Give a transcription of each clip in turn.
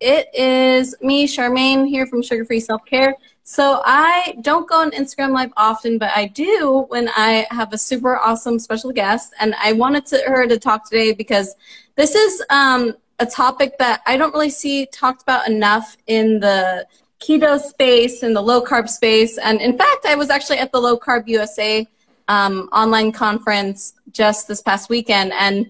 it is me, Charmaine, here from Sugar Free Self Care. So I don't go on Instagram Live often, but I do when I have a super awesome special guest. And I wanted to, her to talk today because this is um, a topic that I don't really see talked about enough in the keto space and the low carb space. And in fact, I was actually at the Low Carb USA um, online conference just this past weekend, and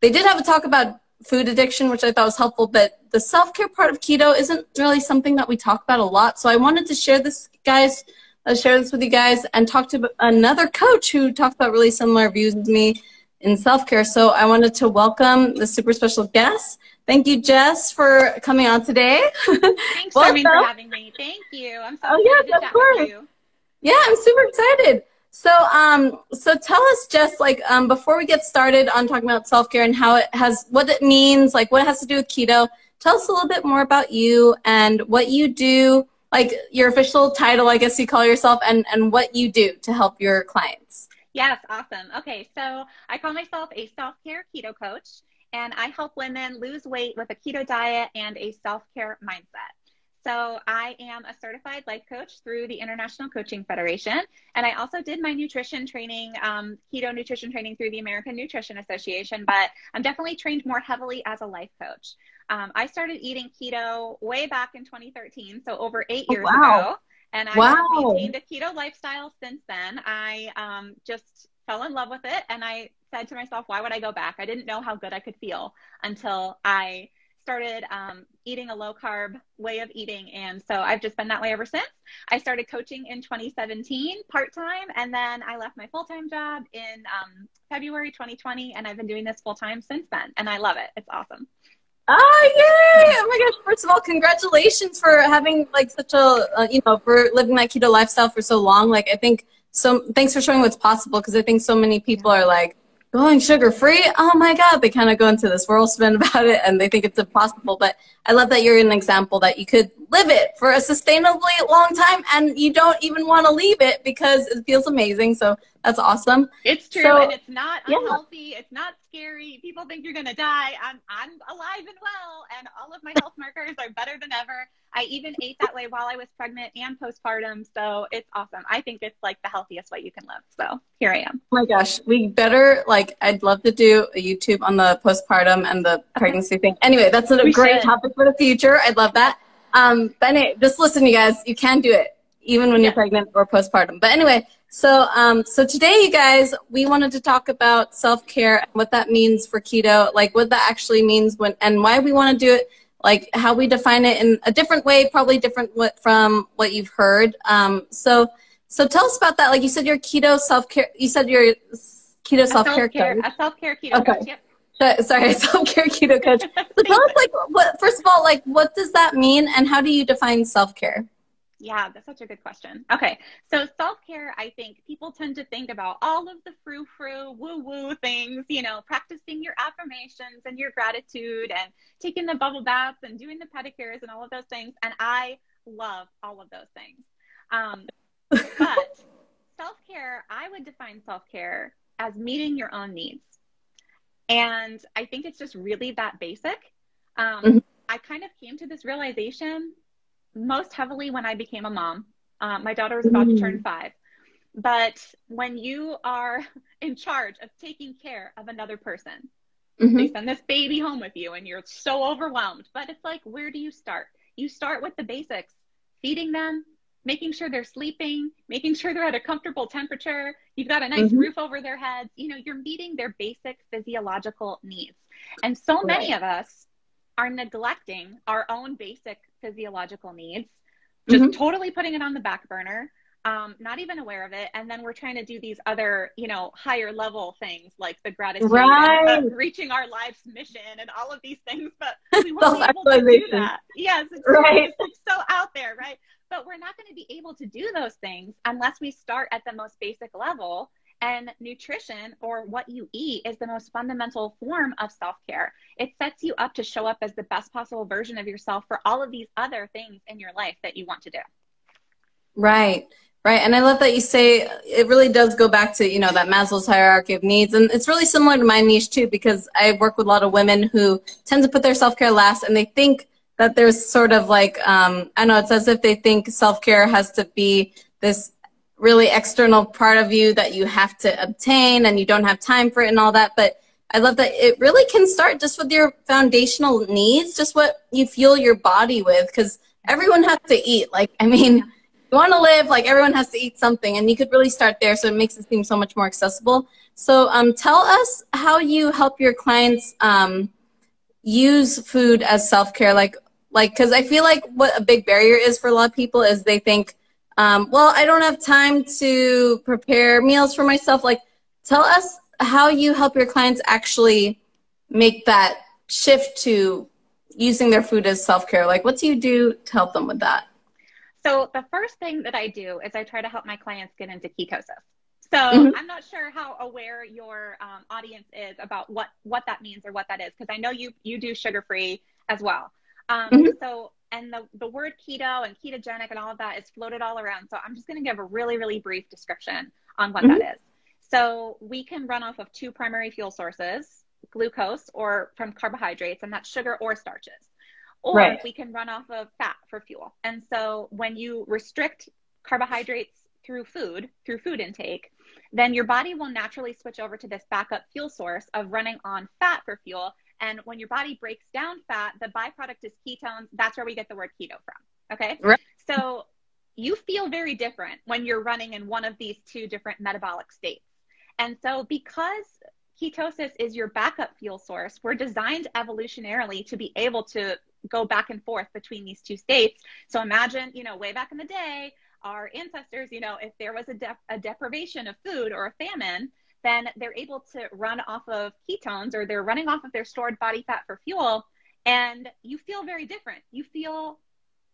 they did have a talk about food addiction, which I thought was helpful, but the self care part of keto isn't really something that we talk about a lot. So I wanted to share this, guys, uh, share this with you guys, and talk to another coach who talked about really similar views with me in self care. So I wanted to welcome the super special guest. Thank you, Jess, for coming on today. Thanks, for having me. Thank you. I'm so oh, excited yes, of course. Yeah, I'm super excited. So, um, so tell us just like um, before we get started on talking about self care and how it has, what it means, like what it has to do with keto. Tell us a little bit more about you and what you do, like your official title, I guess you call yourself, and and what you do to help your clients. Yes, awesome. Okay, so I call myself a self care keto coach, and I help women lose weight with a keto diet and a self care mindset. So I am a certified life coach through the International Coaching Federation. And I also did my nutrition training, um, keto nutrition training through the American Nutrition Association, but I'm definitely trained more heavily as a life coach. Um, I started eating keto way back in 2013, so over eight years oh, wow. ago. And I wow. maintained a keto lifestyle since then. I um, just fell in love with it and I said to myself, why would I go back? I didn't know how good I could feel until I started um, eating a low carb way of eating. And so I've just been that way ever since. I started coaching in 2017 part time, and then I left my full time job in um, February 2020, and I've been doing this full time since then. And I love it. It's awesome. Oh yay! Oh my gosh! First of all, congratulations for having like such a uh, you know for living that keto lifestyle for so long. Like I think so. Thanks for showing what's possible because I think so many people are like, going sugar free oh my god. They kind of go into this whirlwind about it and they think it's impossible but i love that you're an example that you could live it for a sustainably long time and you don't even want to leave it because it feels amazing. So that's awesome it's true so, and it's not unhealthy yeah. it's not scary people think you're going to die I'm, I'm alive and well and all of my health markers are better than ever I even ate that way while I was pregnant and postpartum. So it's awesome. I think it's like the healthiest way you can live. So here I am. Oh my gosh. We better, like, I'd love to do a YouTube on the postpartum and the pregnancy thing. Anyway, that's a we great should. topic for the future. I'd love that. Um, but just listen, you guys, you can do it even when yeah. you're pregnant or postpartum. But anyway, so um, so today, you guys, we wanted to talk about self care and what that means for keto, like what that actually means when and why we want to do it like how we define it in a different way, probably different from what you've heard. Um, so, so tell us about that. Like you said, your keto self care. You said your keto self care coach. A self care keto okay. coach. Yep. Sorry, self care keto coach. So tell us, like, what first of all, like, what does that mean, and how do you define self care? Yeah, that's such a good question. Okay, so self care, I think people tend to think about all of the frou frou, woo woo things, you know, practicing your affirmations and your gratitude and taking the bubble baths and doing the pedicures and all of those things. And I love all of those things. Um, but self care, I would define self care as meeting your own needs. And I think it's just really that basic. Um, mm-hmm. I kind of came to this realization most heavily when I became a mom. Uh, my daughter was about mm. to turn mm. five. But when you are in charge of taking care of another person, mm-hmm. they send this baby home with you and you're so overwhelmed. But it's like, where do you start? You start with the basics feeding them, making sure they're sleeping, making sure they're at a comfortable temperature. You've got a nice mm-hmm. roof over their heads. You know, you're meeting their basic physiological needs. And so right. many of us are neglecting our own basic physiological needs, just mm-hmm. totally putting it on the back burner, um, not even aware of it. And then we're trying to do these other, you know, higher level things like the gratitude right. reaching our life's mission and all of these things. But we won't be able to do that. Yes, it's, right. it's so out there, right? But we're not going to be able to do those things unless we start at the most basic level and nutrition or what you eat is the most fundamental form of self care. It sets you up to show up as the best possible version of yourself for all of these other things in your life that you want to do. Right. Right. And I love that you say it really does go back to, you know, that Maslow's hierarchy of needs. And it's really similar to my niche too, because I work with a lot of women who tend to put their self care last and they think that there's sort of like um, I know it's as if they think self care has to be this really external part of you that you have to obtain and you don't have time for it and all that. But I love that it really can start just with your foundational needs, just what you fuel your body with, because everyone has to eat. Like, I mean, you want to live, like everyone has to eat something, and you could really start there. So it makes it seem so much more accessible. So, um, tell us how you help your clients um, use food as self care. Like, like because I feel like what a big barrier is for a lot of people is they think, um, well, I don't have time to prepare meals for myself. Like, tell us how you help your clients actually make that shift to using their food as self care. Like, what do you do to help them with that? So, the first thing that I do is I try to help my clients get into ketosis. So mm-hmm. I'm not sure how aware your um, audience is about what what that means or what that is because I know you you do sugar free as well. Um, mm-hmm. So and the the word keto and ketogenic and all of that is floated all around. So I'm just going to give a really really brief description on what mm-hmm. that is. So we can run off of two primary fuel sources, glucose or from carbohydrates, and that's sugar or starches. Or right. we can run off of fat for fuel. And so when you restrict carbohydrates through food, through food intake, then your body will naturally switch over to this backup fuel source of running on fat for fuel. And when your body breaks down fat, the byproduct is ketones. That's where we get the word keto from. Okay. Right. So you feel very different when you're running in one of these two different metabolic states. And so because ketosis is your backup fuel source, we're designed evolutionarily to be able to go back and forth between these two states. So imagine, you know, way back in the day, our ancestors, you know, if there was a, de- a deprivation of food or a famine, then they're able to run off of ketones or they're running off of their stored body fat for fuel. And you feel very different. You feel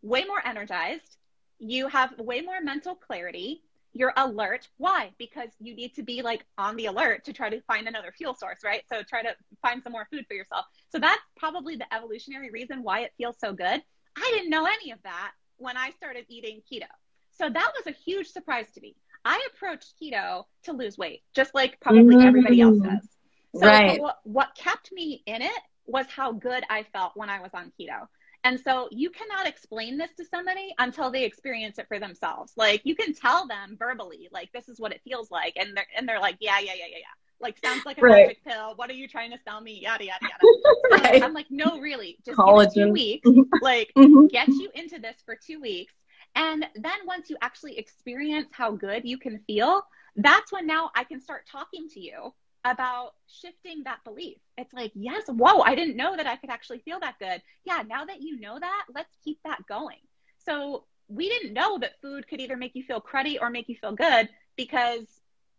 way more energized. You have way more mental clarity. You're alert. Why? Because you need to be like on the alert to try to find another fuel source, right? So try to find some more food for yourself. So that's probably the evolutionary reason why it feels so good. I didn't know any of that when I started eating keto. So that was a huge surprise to me. I approached keto to lose weight, just like probably mm-hmm. everybody else does. So right. what, what kept me in it was how good I felt when I was on keto. And so you cannot explain this to somebody until they experience it for themselves. Like you can tell them verbally, like this is what it feels like, and they're and they're like, yeah, yeah, yeah, yeah, yeah. Like sounds like a right. magic pill. What are you trying to sell me? Yada yada yada. right. I'm like, no, really, just two weeks. like mm-hmm. get you into this for two weeks, and then once you actually experience how good you can feel, that's when now I can start talking to you about shifting that belief. It's like, yes, whoa, I didn't know that I could actually feel that good. Yeah, now that you know that, let's keep that going. So we didn't know that food could either make you feel cruddy or make you feel good because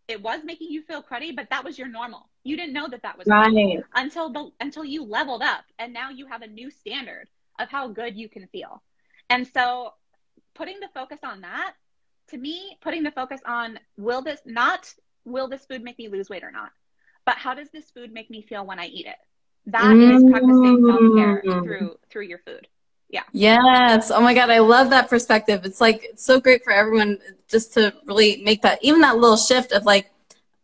it was making you feel cruddy, but that was your normal. You didn't know that that was right. until the until you leveled up, and now you have a new standard of how good you can feel. And so putting the focus on that, to me, putting the focus on will this not will this food make me lose weight or not, but how does this food make me feel when I eat it? That mm. is practicing self care through through your food. Yeah. Yes. Oh my God. I love that perspective. It's like it's so great for everyone just to really make that even that little shift of like,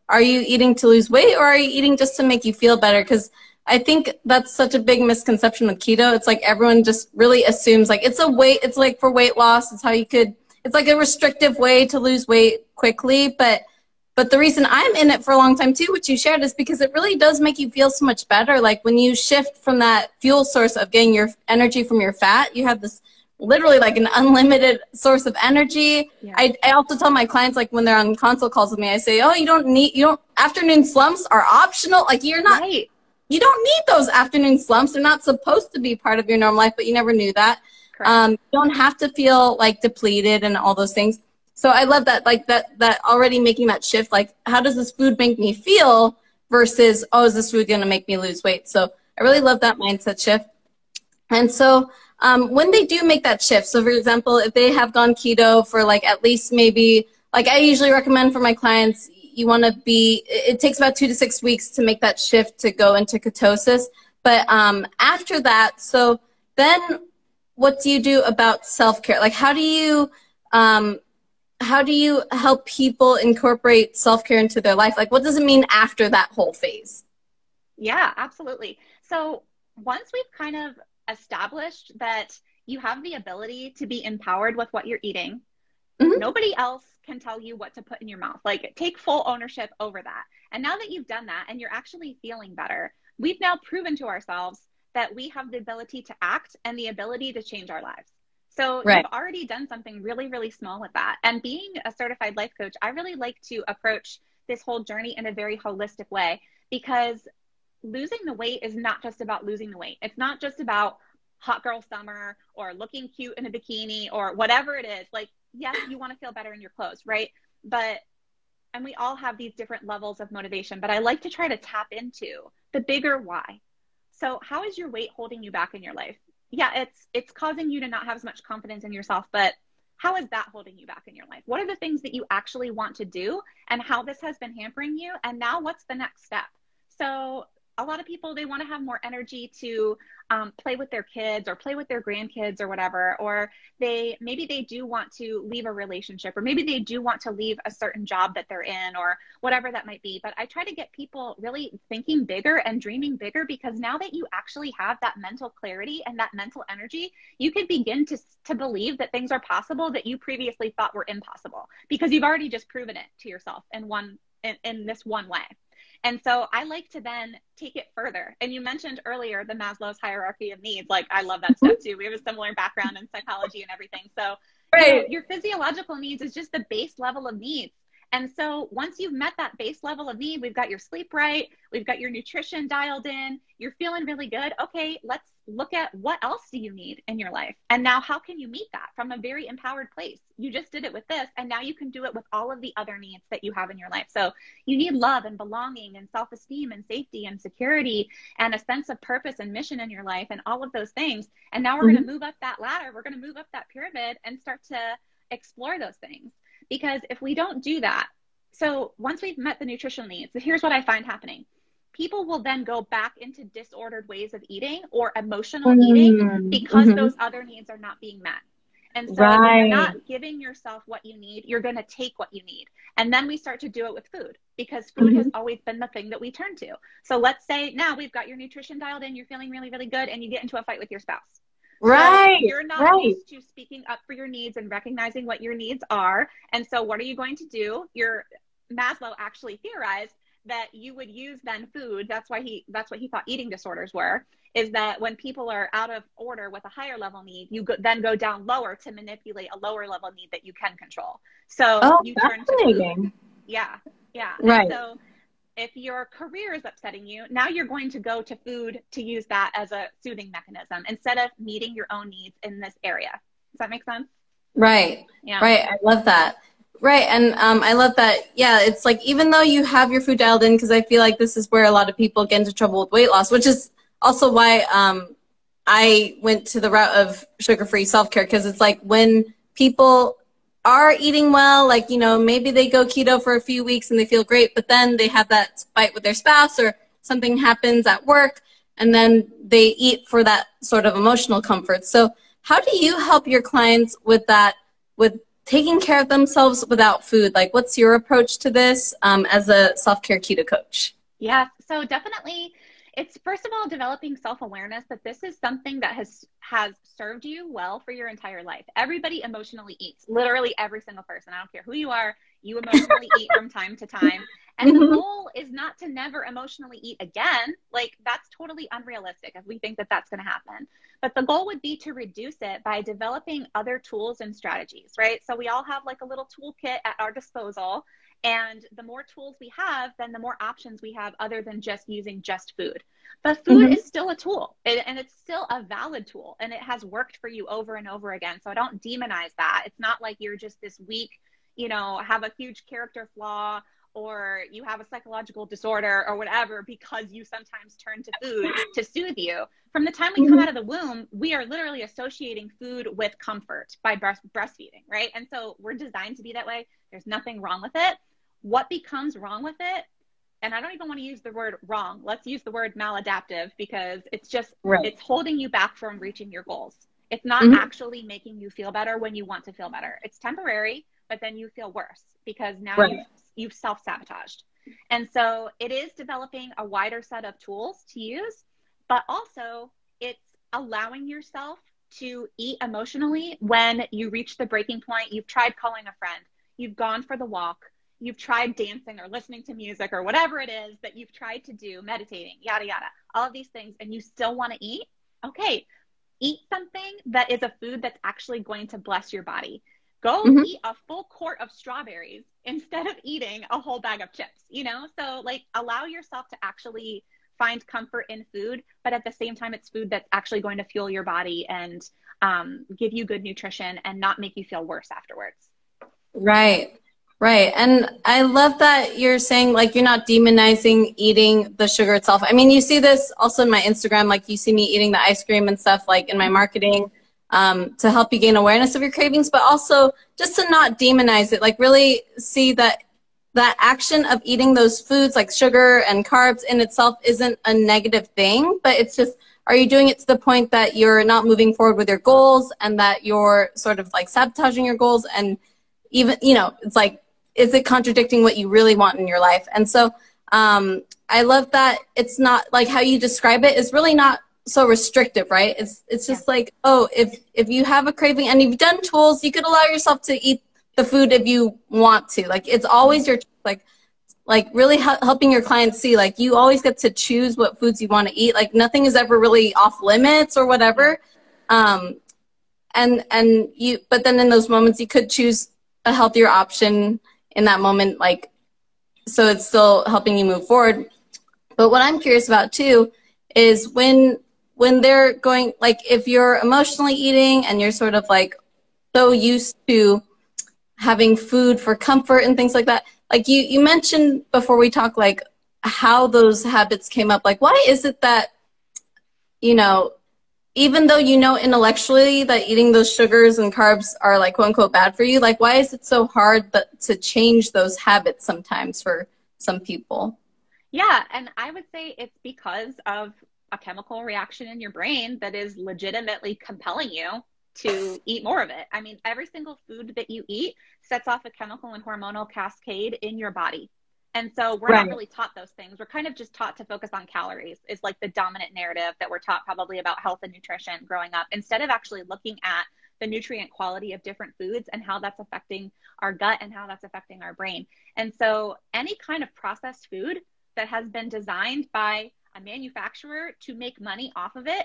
are you eating to lose weight or are you eating just to make you feel better? Because I think that's such a big misconception with keto. It's like everyone just really assumes like it's a weight, it's like for weight loss. It's how you could, it's like a restrictive way to lose weight quickly. But, but the reason I'm in it for a long time too, which you shared, is because it really does make you feel so much better. Like when you shift from that fuel source of getting your energy from your fat, you have this literally like an unlimited source of energy. Yeah. I, I also tell my clients like when they're on consult calls with me, I say, oh, you don't need, you don't, afternoon slumps are optional. Like you're not, right you don't need those afternoon slumps. They're not supposed to be part of your normal life, but you never knew that. Um, you don't have to feel like depleted and all those things. So I love that, like that, that already making that shift. Like, how does this food make me feel versus, oh, is this food going to make me lose weight? So I really love that mindset shift. And so um, when they do make that shift, so for example, if they have gone keto for like at least maybe, like I usually recommend for my clients, you want to be it takes about two to six weeks to make that shift to go into ketosis. But um, after that so then what do you do about self-care? Like how do you um, how do you help people incorporate self-care into their life? Like what does it mean after that whole phase? Yeah absolutely. So once we've kind of established that you have the ability to be empowered with what you're eating. Mm-hmm. Nobody else can tell you what to put in your mouth. Like, take full ownership over that. And now that you've done that and you're actually feeling better, we've now proven to ourselves that we have the ability to act and the ability to change our lives. So right. you've already done something really, really small with that. And being a certified life coach, I really like to approach this whole journey in a very holistic way because losing the weight is not just about losing the weight. It's not just about hot girl summer or looking cute in a bikini or whatever it is. Like, yes, you want to feel better in your clothes, right? But and we all have these different levels of motivation, but I like to try to tap into the bigger why. So, how is your weight holding you back in your life? Yeah, it's it's causing you to not have as much confidence in yourself, but how is that holding you back in your life? What are the things that you actually want to do and how this has been hampering you? And now what's the next step? So, a lot of people they want to have more energy to um, play with their kids or play with their grandkids or whatever or they maybe they do want to leave a relationship or maybe they do want to leave a certain job that they're in or whatever that might be. But i try to get people really thinking bigger and dreaming bigger because now that you actually have that mental clarity and that mental energy you can begin to to believe that things are possible that you previously thought were impossible because you've already just proven it to yourself in one in, in this one way and so I like to then take it further. And you mentioned earlier the Maslow's hierarchy of needs. Like I love that stuff too. We have a similar background in psychology and everything. So right. you know, your physiological needs is just the base level of needs. And so once you've met that base level of need, we've got your sleep right, we've got your nutrition dialed in, you're feeling really good. Okay, let's look at what else do you need in your life? And now how can you meet that from a very empowered place? You just did it with this, and now you can do it with all of the other needs that you have in your life. So you need love and belonging and self esteem and safety and security and a sense of purpose and mission in your life and all of those things. And now we're mm-hmm. going to move up that ladder, we're going to move up that pyramid and start to explore those things. Because if we don't do that, so once we've met the nutritional needs, here's what I find happening. People will then go back into disordered ways of eating or emotional mm-hmm. eating because mm-hmm. those other needs are not being met. And so right. you're not giving yourself what you need, you're going to take what you need. And then we start to do it with food because food mm-hmm. has always been the thing that we turn to. So let's say now we've got your nutrition dialed in, you're feeling really, really good, and you get into a fight with your spouse. Right. So you're not right. used to speaking up for your needs and recognizing what your needs are. And so what are you going to do? Your Maslow actually theorized that you would use then food. That's why he that's what he thought eating disorders were. Is that when people are out of order with a higher level need, you go, then go down lower to manipulate a lower level need that you can control. So oh, you turn to food. Yeah, yeah. Right. And so if your career is upsetting you, now you're going to go to food to use that as a soothing mechanism instead of meeting your own needs in this area. Does that make sense? Right. Yeah. Right. I love that. Right. And um, I love that. Yeah. It's like even though you have your food dialed in, because I feel like this is where a lot of people get into trouble with weight loss, which is also why um, I went to the route of sugar free self care, because it's like when people are eating well, like, you know, maybe they go keto for a few weeks and they feel great, but then they have that fight with their spouse or something happens at work and then they eat for that sort of emotional comfort. So, how do you help your clients with that, with taking care of themselves without food? Like, what's your approach to this um, as a self care keto coach? Yeah, so definitely it's first of all developing self-awareness that this is something that has has served you well for your entire life. Everybody emotionally eats literally every single person. I don't care who you are you emotionally eat from time to time. And the mm-hmm. goal is not to never emotionally eat again. Like that's totally unrealistic if we think that that's going to happen. But the goal would be to reduce it by developing other tools and strategies right? So we all have like a little toolkit at our disposal and the more tools we have, then the more options we have other than just using just food. But food mm-hmm. is still a tool and it's still a valid tool and it has worked for you over and over again. So I don't demonize that. It's not like you're just this weak, you know, have a huge character flaw or you have a psychological disorder or whatever because you sometimes turn to food to soothe you. From the time we come mm-hmm. out of the womb, we are literally associating food with comfort by breast- breastfeeding, right? And so we're designed to be that way. There's nothing wrong with it. What becomes wrong with it? And I don't even want to use the word wrong. Let's use the word maladaptive because it's just right. it's holding you back from reaching your goals. It's not mm-hmm. actually making you feel better when you want to feel better. It's temporary, but then you feel worse because now right. you've, you've self sabotaged. And so it is developing a wider set of tools to use, but also it's allowing yourself to eat emotionally when you reach the breaking point. You've tried calling a friend, you've gone for the walk, you've tried dancing or listening to music or whatever it is that you've tried to do, meditating, yada, yada, all of these things, and you still want to eat. Okay, eat something that is a food that's actually going to bless your body. Go mm-hmm. eat a full quart of strawberries instead of eating a whole bag of chips, you know? So, like, allow yourself to actually find comfort in food, but at the same time, it's food that's actually going to fuel your body and um, give you good nutrition and not make you feel worse afterwards. Right. Right. And I love that you're saying like you're not demonizing eating the sugar itself. I mean, you see this also in my Instagram, like you see me eating the ice cream and stuff like in my marketing um, to help you gain awareness of your cravings, but also just to not demonize it, like really see that that action of eating those foods like sugar and carbs in itself isn't a negative thing, but it's just are you doing it to the point that you're not moving forward with your goals and that you're sort of like sabotaging your goals and even you know it's like is it contradicting what you really want in your life? And so um, I love that it's not like how you describe it is really not so restrictive, right? It's it's just yeah. like, oh, if if you have a craving and you've done tools, you could allow yourself to eat the food if you want to. Like it's always your like like really helping your clients see like you always get to choose what foods you want to eat. Like nothing is ever really off limits or whatever. Um, and and you but then in those moments you could choose a healthier option in that moment like so it's still helping you move forward. But what i'm curious about too is when when they're going like if you're emotionally eating and you're sort of like so used to having food for comfort and things like that like you you mentioned before we talk like how those habits came up. Like why is it that you know even though you know intellectually that eating those sugars and carbs are like quote unquote bad for you, like why is it so hard but to change those habits sometimes for some people? Yeah, and I would say it's because of a chemical reaction in your brain that is legitimately compelling you to eat more of it. I mean, every single food that you eat sets off a chemical and hormonal cascade in your body. And so we're right. not really taught those things. We're kind of just taught to focus on calories is like the dominant narrative that we're taught probably about health and nutrition growing up instead of actually looking at the nutrient quality of different foods and how that's affecting our gut and how that's affecting our brain. And so any kind of processed food that has been designed by a manufacturer to make money off of it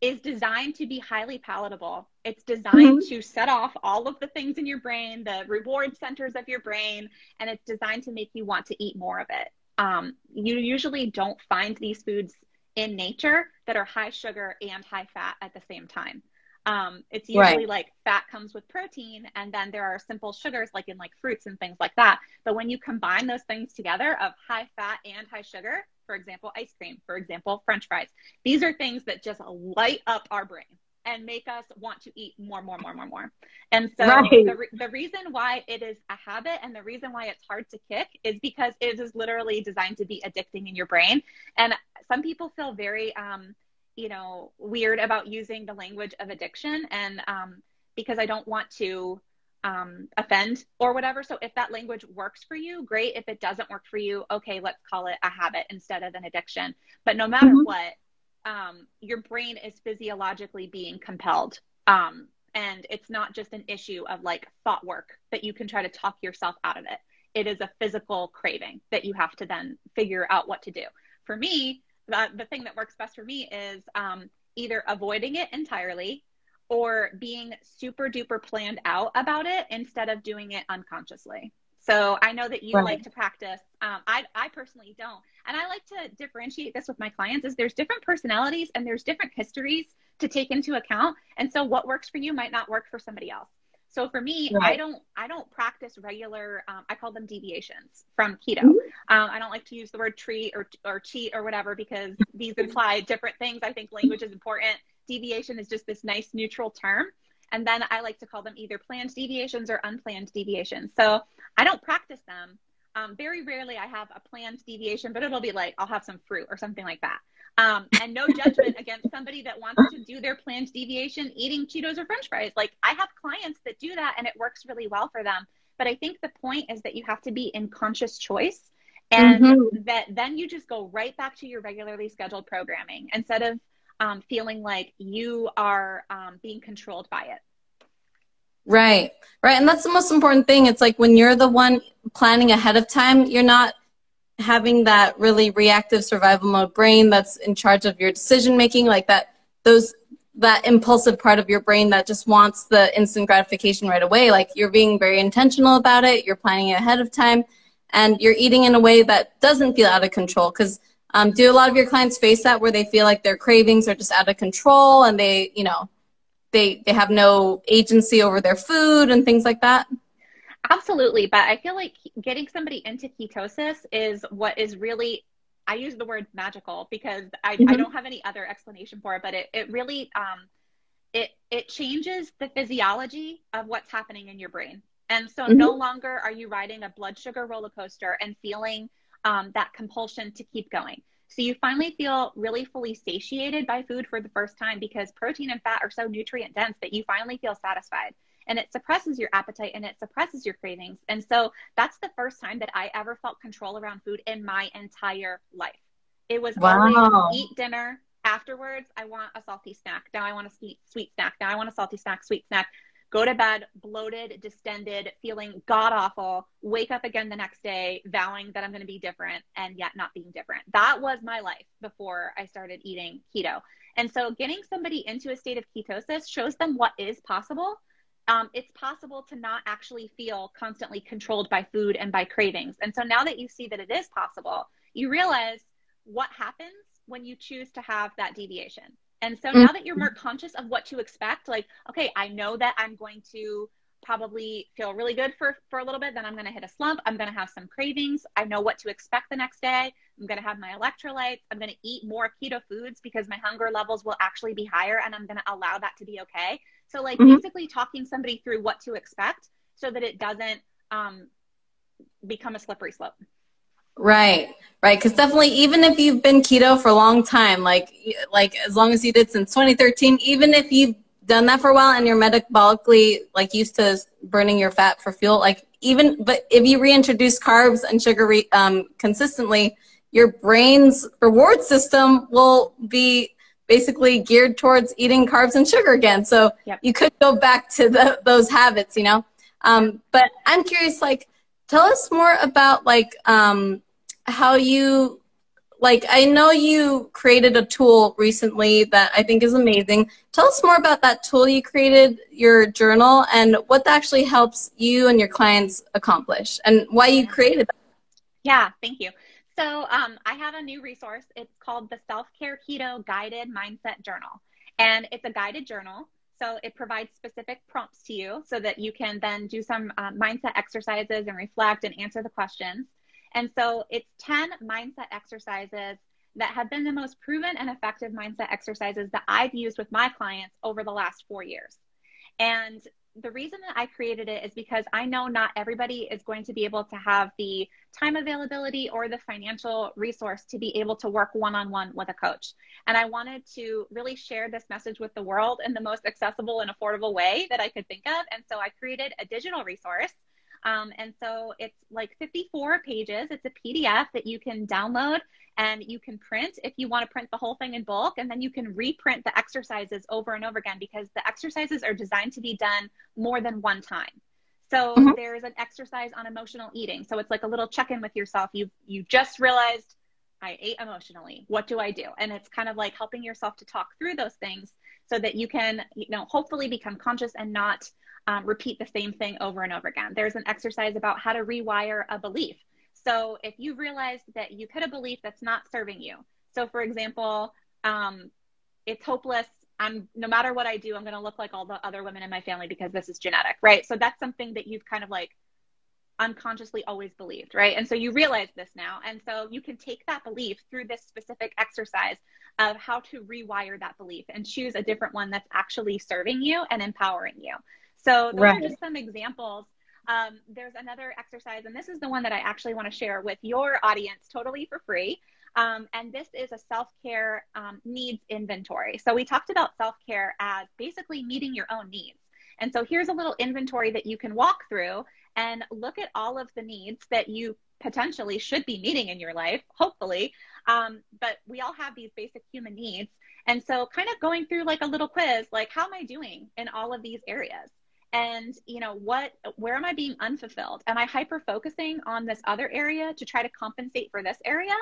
is designed to be highly palatable. It's designed mm-hmm. to set off all of the things in your brain, the reward centers of your brain, and it's designed to make you want to eat more of it. Um, you usually don't find these foods in nature that are high sugar and high fat at the same time. Um, it's usually right. like fat comes with protein, and then there are simple sugars like in like fruits and things like that. But when you combine those things together of high fat and high sugar, for example, ice cream, for example, french fries. These are things that just light up our brain and make us want to eat more, more, more, more, more. And so right. the, re- the reason why it is a habit and the reason why it's hard to kick is because it is literally designed to be addicting in your brain. And some people feel very, um, you know, weird about using the language of addiction. And um, because I don't want to um, offend or whatever. So if that language works for you, great. If it doesn't work for you, okay, let's call it a habit instead of an addiction. But no matter mm-hmm. what, um, your brain is physiologically being compelled. Um, and it's not just an issue of like thought work that you can try to talk yourself out of it. It is a physical craving that you have to then figure out what to do. For me, the, the thing that works best for me is um, either avoiding it entirely or being super duper planned out about it instead of doing it unconsciously. So I know that you right. like to practice. Um, I, I personally don't. And I like to differentiate this with my clients is there's different personalities and there's different histories to take into account. And so what works for you might not work for somebody else. So for me, right. I don't I don't practice regular. Um, I call them deviations from keto. Mm-hmm. Um, I don't like to use the word treat or or cheat or whatever because these imply different things. I think language is important deviation is just this nice neutral term. And then I like to call them either planned deviations or unplanned deviations. So I don't practice them. Um, very rarely I have a planned deviation, but it'll be like I'll have some fruit or something like that. Um, and no judgment against somebody that wants to do their planned deviation eating Cheetos or French fries. Like I have clients that do that and it works really well for them. But I think the point is that you have to be in conscious choice and mm-hmm. that then you just go right back to your regularly scheduled programming instead of um, feeling like you are um, being controlled by it. Right, right. And that's the most important thing. It's like when you're the one planning ahead of time, you're not having that really reactive survival mode brain that's in charge of your decision making, like that, those, that impulsive part of your brain that just wants the instant gratification right away. Like you're being very intentional about it, you're planning ahead of time, and you're eating in a way that doesn't feel out of control. Because um, do a lot of your clients face that where they feel like their cravings are just out of control and they, you know, they they have no agency over their food and things like that? Absolutely, but I feel like getting somebody into ketosis is what is really I use the word magical because I, mm-hmm. I don't have any other explanation for it, but it, it really um, it it changes the physiology of what's happening in your brain. And so mm-hmm. no longer are you riding a blood sugar roller coaster and feeling um, that compulsion to keep going. So you finally feel really fully satiated by food for the first time because protein and fat are so nutrient dense that you finally feel satisfied. And it suppresses your appetite and it suppresses your cravings. And so that's the first time that I ever felt control around food in my entire life. It was wow. always eat dinner. Afterwards, I want a salty snack. Now I want a sweet, sweet snack. Now I want a salty snack, sweet snack go to bed bloated, distended, feeling god awful, wake up again the next day vowing that I'm going to be different and yet not being different. That was my life before I started eating keto. And so getting somebody into a state of ketosis shows them what is possible. Um, it's possible to not actually feel constantly controlled by food and by cravings. And so now that you see that it is possible, you realize what happens when you choose to have that deviation. And so now that you're more conscious of what to expect, like, okay, I know that I'm going to probably feel really good for, for a little bit, then I'm going to hit a slump. I'm going to have some cravings. I know what to expect the next day. I'm going to have my electrolytes. I'm going to eat more keto foods because my hunger levels will actually be higher and I'm going to allow that to be okay. So, like, mm-hmm. basically talking somebody through what to expect so that it doesn't um, become a slippery slope. Right, right. Because definitely, even if you've been keto for a long time, like like as long as you did since 2013, even if you've done that for a while and you're metabolically like used to burning your fat for fuel, like even but if you reintroduce carbs and sugar re, um, consistently, your brain's reward system will be basically geared towards eating carbs and sugar again. So yep. you could go back to the, those habits, you know. Um, but I'm curious, like Tell us more about like um, how you like I know you created a tool recently that I think is amazing. Tell us more about that tool you created, your journal, and what that actually helps you and your clients accomplish and why you created that. Yeah, thank you. So um, I have a new resource. It's called the Self Care Keto Guided Mindset Journal. And it's a guided journal so it provides specific prompts to you so that you can then do some uh, mindset exercises and reflect and answer the questions. And so it's 10 mindset exercises that have been the most proven and effective mindset exercises that I've used with my clients over the last four years. And the reason that I created it is because I know not everybody is going to be able to have the time availability or the financial resource to be able to work one on one with a coach. And I wanted to really share this message with the world in the most accessible and affordable way that I could think of. And so I created a digital resource. Um, and so it's like 54 pages. It's a PDF that you can download and you can print if you want to print the whole thing in bulk. And then you can reprint the exercises over and over again because the exercises are designed to be done more than one time. So mm-hmm. there's an exercise on emotional eating. So it's like a little check-in with yourself. You you just realized i ate emotionally. What do i do? And it's kind of like helping yourself to talk through those things so that you can you know hopefully become conscious and not um, repeat the same thing over and over again there's an exercise about how to rewire a belief so if you realize that you've hit a belief that's not serving you, so for example, um, it's hopeless. I'm no matter what I do, I'm going to look like all the other women in my family because this is genetic, right? So that's something that you've kind of like unconsciously always believed, right? And so you realize this now. And so you can take that belief through this specific exercise of how to rewire that belief and choose a different one that's actually serving you and empowering you. So those right. are just some examples um, there's another exercise, and this is the one that I actually want to share with your audience totally for free. Um, and this is a self care um, needs inventory. So we talked about self care as basically meeting your own needs. And so here's a little inventory that you can walk through and look at all of the needs that you potentially should be meeting in your life, hopefully, Um, but we all have these basic human needs. And so kind of going through like a little quiz, like how am I doing in all of these areas? And you know what where am I being unfulfilled? Am I hyper focusing on this other area to try to compensate for this area?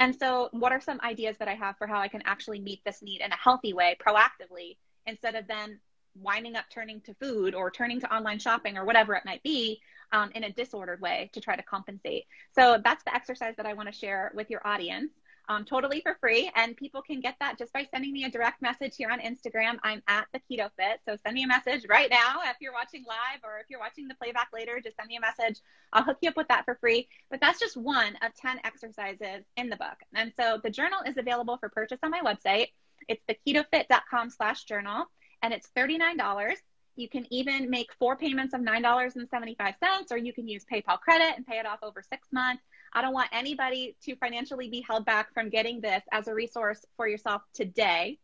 And so what are some ideas that I have for how I can actually meet this need in a healthy way proactively instead of then winding up turning to food or turning to online shopping or whatever it might be um, in a disordered way to try to compensate. So that's the exercise that I want to share with your audience. Um, totally for free. And people can get that just by sending me a direct message here on Instagram. I'm at the Keto Fit. So send me a message right now if you're watching live or if you're watching the playback later, just send me a message. I'll hook you up with that for free. But that's just one of 10 exercises in the book. And so the journal is available for purchase on my website. It's theketofit.com slash journal and it's $39. You can even make four payments of $9.75, or you can use PayPal credit and pay it off over six months. I don't want anybody to financially be held back from getting this as a resource for yourself today.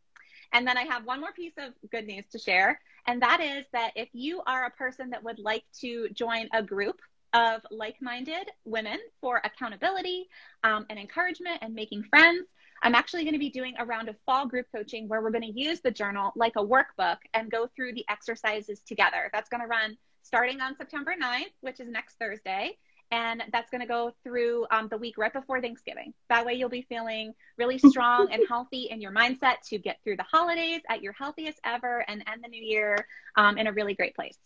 And then I have one more piece of good news to share, and that is that if you are a person that would like to join a group of like minded women for accountability um, and encouragement and making friends, I'm actually going to be doing a round of fall group coaching where we're going to use the journal like a workbook and go through the exercises together. That's going to run starting on September 9th, which is next Thursday. And that's going to go through um, the week right before Thanksgiving. That way, you'll be feeling really strong and healthy in your mindset to get through the holidays at your healthiest ever and end the new year um, in a really great place.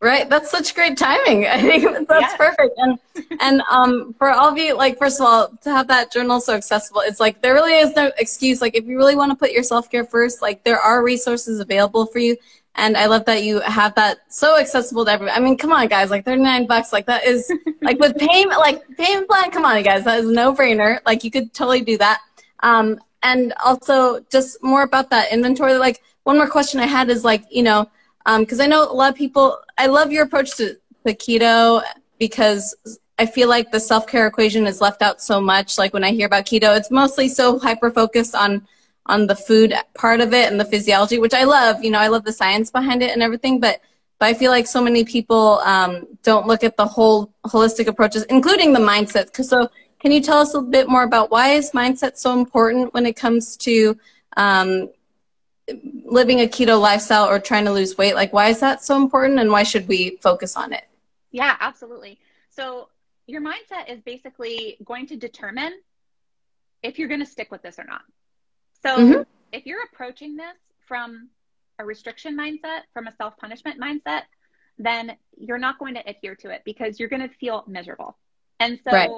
Right, that's such great timing. I think that's perfect. And and um, for all of you, like first of all, to have that journal so accessible, it's like there really is no excuse. Like if you really want to put your self care first, like there are resources available for you. And I love that you have that so accessible to everyone. I mean, come on, guys, like thirty nine bucks, like that is like with payment, like payment plan. Come on, guys, that is no brainer. Like you could totally do that. Um, and also just more about that inventory. Like one more question I had is like you know because um, I know a lot of people. I love your approach to, to keto because I feel like the self care equation is left out so much. Like when I hear about keto, it's mostly so hyper focused on on the food part of it and the physiology, which I love. You know, I love the science behind it and everything, but but I feel like so many people um, don't look at the whole holistic approaches, including the mindset. So, can you tell us a bit more about why is mindset so important when it comes to um, living a keto lifestyle or trying to lose weight like why is that so important and why should we focus on it yeah absolutely so your mindset is basically going to determine if you're going to stick with this or not so mm-hmm. if you're approaching this from a restriction mindset from a self-punishment mindset then you're not going to adhere to it because you're going to feel miserable and so right.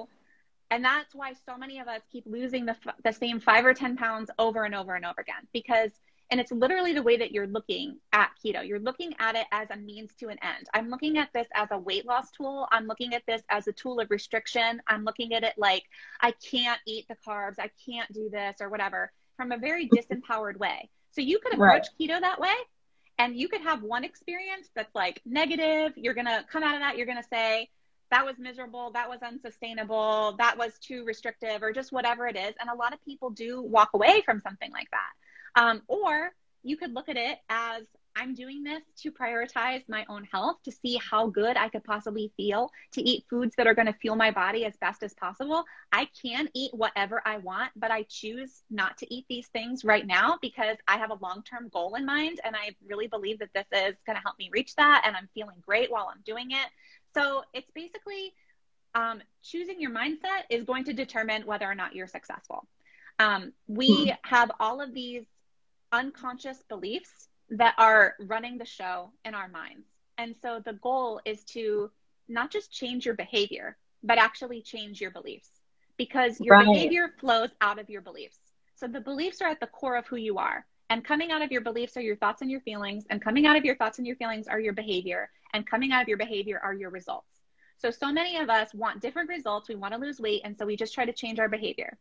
and that's why so many of us keep losing the, the same five or ten pounds over and over and over again because and it's literally the way that you're looking at keto. You're looking at it as a means to an end. I'm looking at this as a weight loss tool. I'm looking at this as a tool of restriction. I'm looking at it like I can't eat the carbs, I can't do this or whatever from a very disempowered way. So you could approach right. keto that way and you could have one experience that's like negative. You're going to come out of that, you're going to say, that was miserable, that was unsustainable, that was too restrictive, or just whatever it is. And a lot of people do walk away from something like that. Um, or you could look at it as I'm doing this to prioritize my own health, to see how good I could possibly feel, to eat foods that are going to fuel my body as best as possible. I can eat whatever I want, but I choose not to eat these things right now because I have a long term goal in mind. And I really believe that this is going to help me reach that. And I'm feeling great while I'm doing it. So it's basically um, choosing your mindset is going to determine whether or not you're successful. Um, we hmm. have all of these unconscious beliefs that are running the show in our minds. And so the goal is to not just change your behavior, but actually change your beliefs because your right. behavior flows out of your beliefs. So the beliefs are at the core of who you are. And coming out of your beliefs are your thoughts and your feelings. And coming out of your thoughts and your feelings are your behavior. And coming out of your behavior are your results. So, so many of us want different results. We want to lose weight. And so we just try to change our behavior.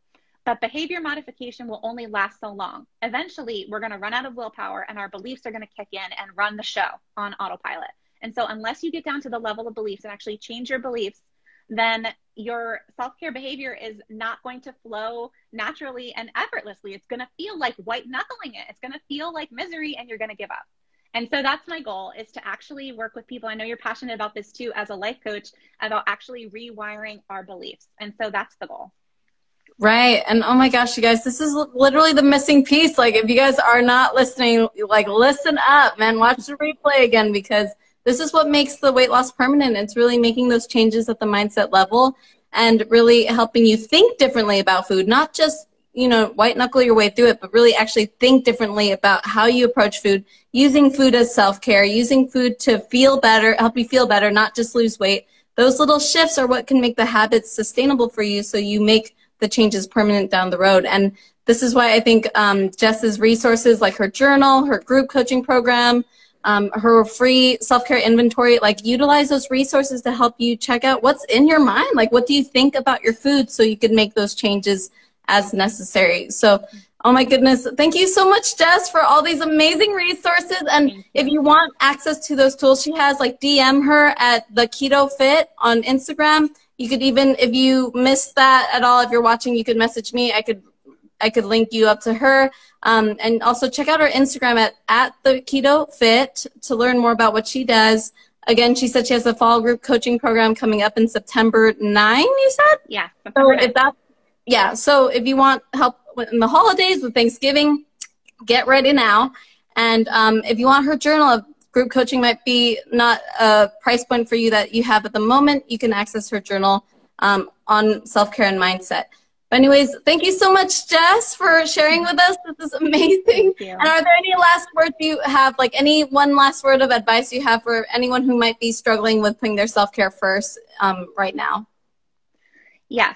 But behavior modification will only last so long. Eventually, we're going to run out of willpower and our beliefs are going to kick in and run the show on autopilot. And so, unless you get down to the level of beliefs and actually change your beliefs, then your self care behavior is not going to flow naturally and effortlessly. It's going to feel like white knuckling it. It's going to feel like misery and you're going to give up. And so that's my goal is to actually work with people. I know you're passionate about this too as a life coach about actually rewiring our beliefs. And so that's the goal. Right. And oh my gosh, you guys, this is literally the missing piece. Like, if you guys are not listening, like, listen up, man. Watch the replay again because this is what makes the weight loss permanent. It's really making those changes at the mindset level and really helping you think differently about food, not just you know, white knuckle your way through it, but really actually think differently about how you approach food, using food as self care, using food to feel better, help you feel better, not just lose weight. Those little shifts are what can make the habits sustainable for you so you make the changes permanent down the road. And this is why I think um, Jess's resources, like her journal, her group coaching program, um, her free self-care inventory, like utilize those resources to help you check out what's in your mind. Like, what do you think about your food so you can make those changes as necessary. So, oh my goodness, thank you so much, Jess, for all these amazing resources. And if you want access to those tools she has, like DM her at the Keto Fit on Instagram. You could even, if you missed that at all, if you're watching, you could message me. I could I could link you up to her. Um, and also check out her Instagram at, at the Keto Fit to learn more about what she does. Again, she said she has a fall group coaching program coming up in September 9, you said? Yeah. So if that's yeah, so if you want help in the holidays with Thanksgiving, get ready now. And um, if you want her journal, group coaching might be not a price point for you that you have at the moment, you can access her journal um, on self care and mindset. But anyways, thank you so much, Jess, for sharing with us. This is amazing. And are there any last words you have, like any one last word of advice you have for anyone who might be struggling with putting their self care first um, right now? Yes.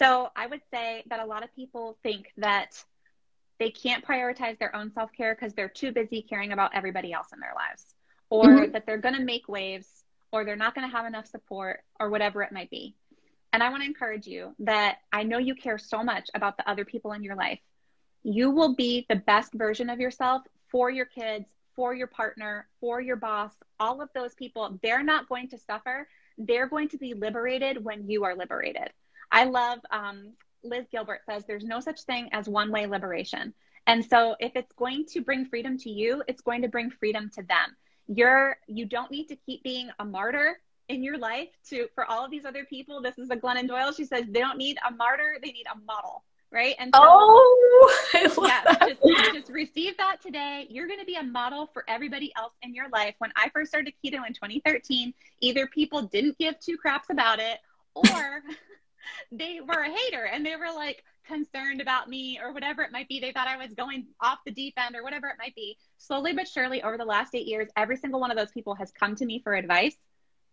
So I would say that a lot of people think that they can't prioritize their own self care because they're too busy caring about everybody else in their lives, or mm-hmm. that they're going to make waves, or they're not going to have enough support, or whatever it might be. And I want to encourage you that I know you care so much about the other people in your life. You will be the best version of yourself for your kids, for your partner, for your boss, all of those people. They're not going to suffer. They're going to be liberated when you are liberated. I love um, Liz Gilbert says there's no such thing as one way liberation. And so if it's going to bring freedom to you, it's going to bring freedom to them. You're you don't need to keep being a martyr in your life to for all of these other people. This is a Glennon Doyle. She says they don't need a martyr, they need a model. Right. And so, oh, yeah, just, just receive that today. You're going to be a model for everybody else in your life. When I first started keto in 2013, either people didn't give two craps about it or they were a hater and they were like concerned about me or whatever it might be. They thought I was going off the deep end or whatever it might be. Slowly but surely over the last eight years, every single one of those people has come to me for advice.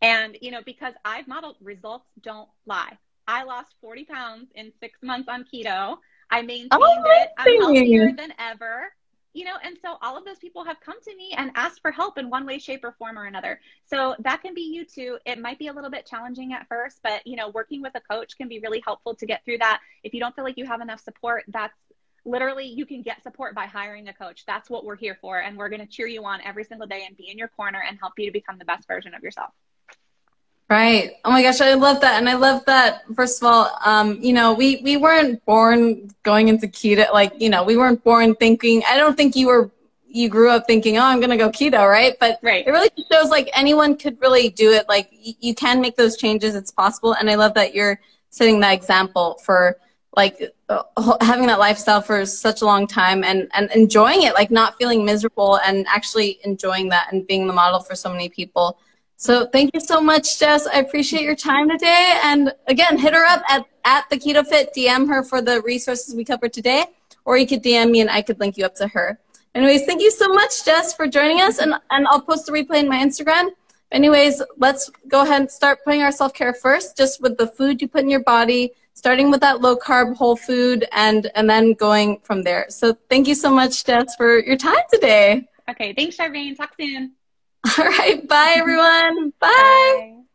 And, you know, because I've modeled results don't lie. I lost 40 pounds in six months on keto. I maintained oh, it. I'm healthier than ever you know and so all of those people have come to me and asked for help in one way shape or form or another. So that can be you too. It might be a little bit challenging at first but you know working with a coach can be really helpful to get through that. If you don't feel like you have enough support that's literally you can get support by hiring a coach. That's what we're here for and we're going to cheer you on every single day and be in your corner and help you to become the best version of yourself Right. Oh my gosh, I love that, and I love that. First of all, um, you know, we we weren't born going into keto. Like, you know, we weren't born thinking. I don't think you were. You grew up thinking, "Oh, I'm gonna go keto," right? But right. it really just shows like anyone could really do it. Like, y- you can make those changes. It's possible, and I love that you're setting that example for like uh, having that lifestyle for such a long time and and enjoying it, like not feeling miserable and actually enjoying that and being the model for so many people. So thank you so much, Jess. I appreciate your time today. And again, hit her up at, at the Keto Fit, DM her for the resources we covered today, or you could DM me and I could link you up to her. Anyways, thank you so much, Jess, for joining us. And, and I'll post the replay in my Instagram. Anyways, let's go ahead and start putting our self-care first, just with the food you put in your body, starting with that low carb whole food and, and then going from there. So thank you so much, Jess, for your time today. Okay. Thanks, Charmaine. Talk soon. All right. Bye, everyone. Bye. Bye.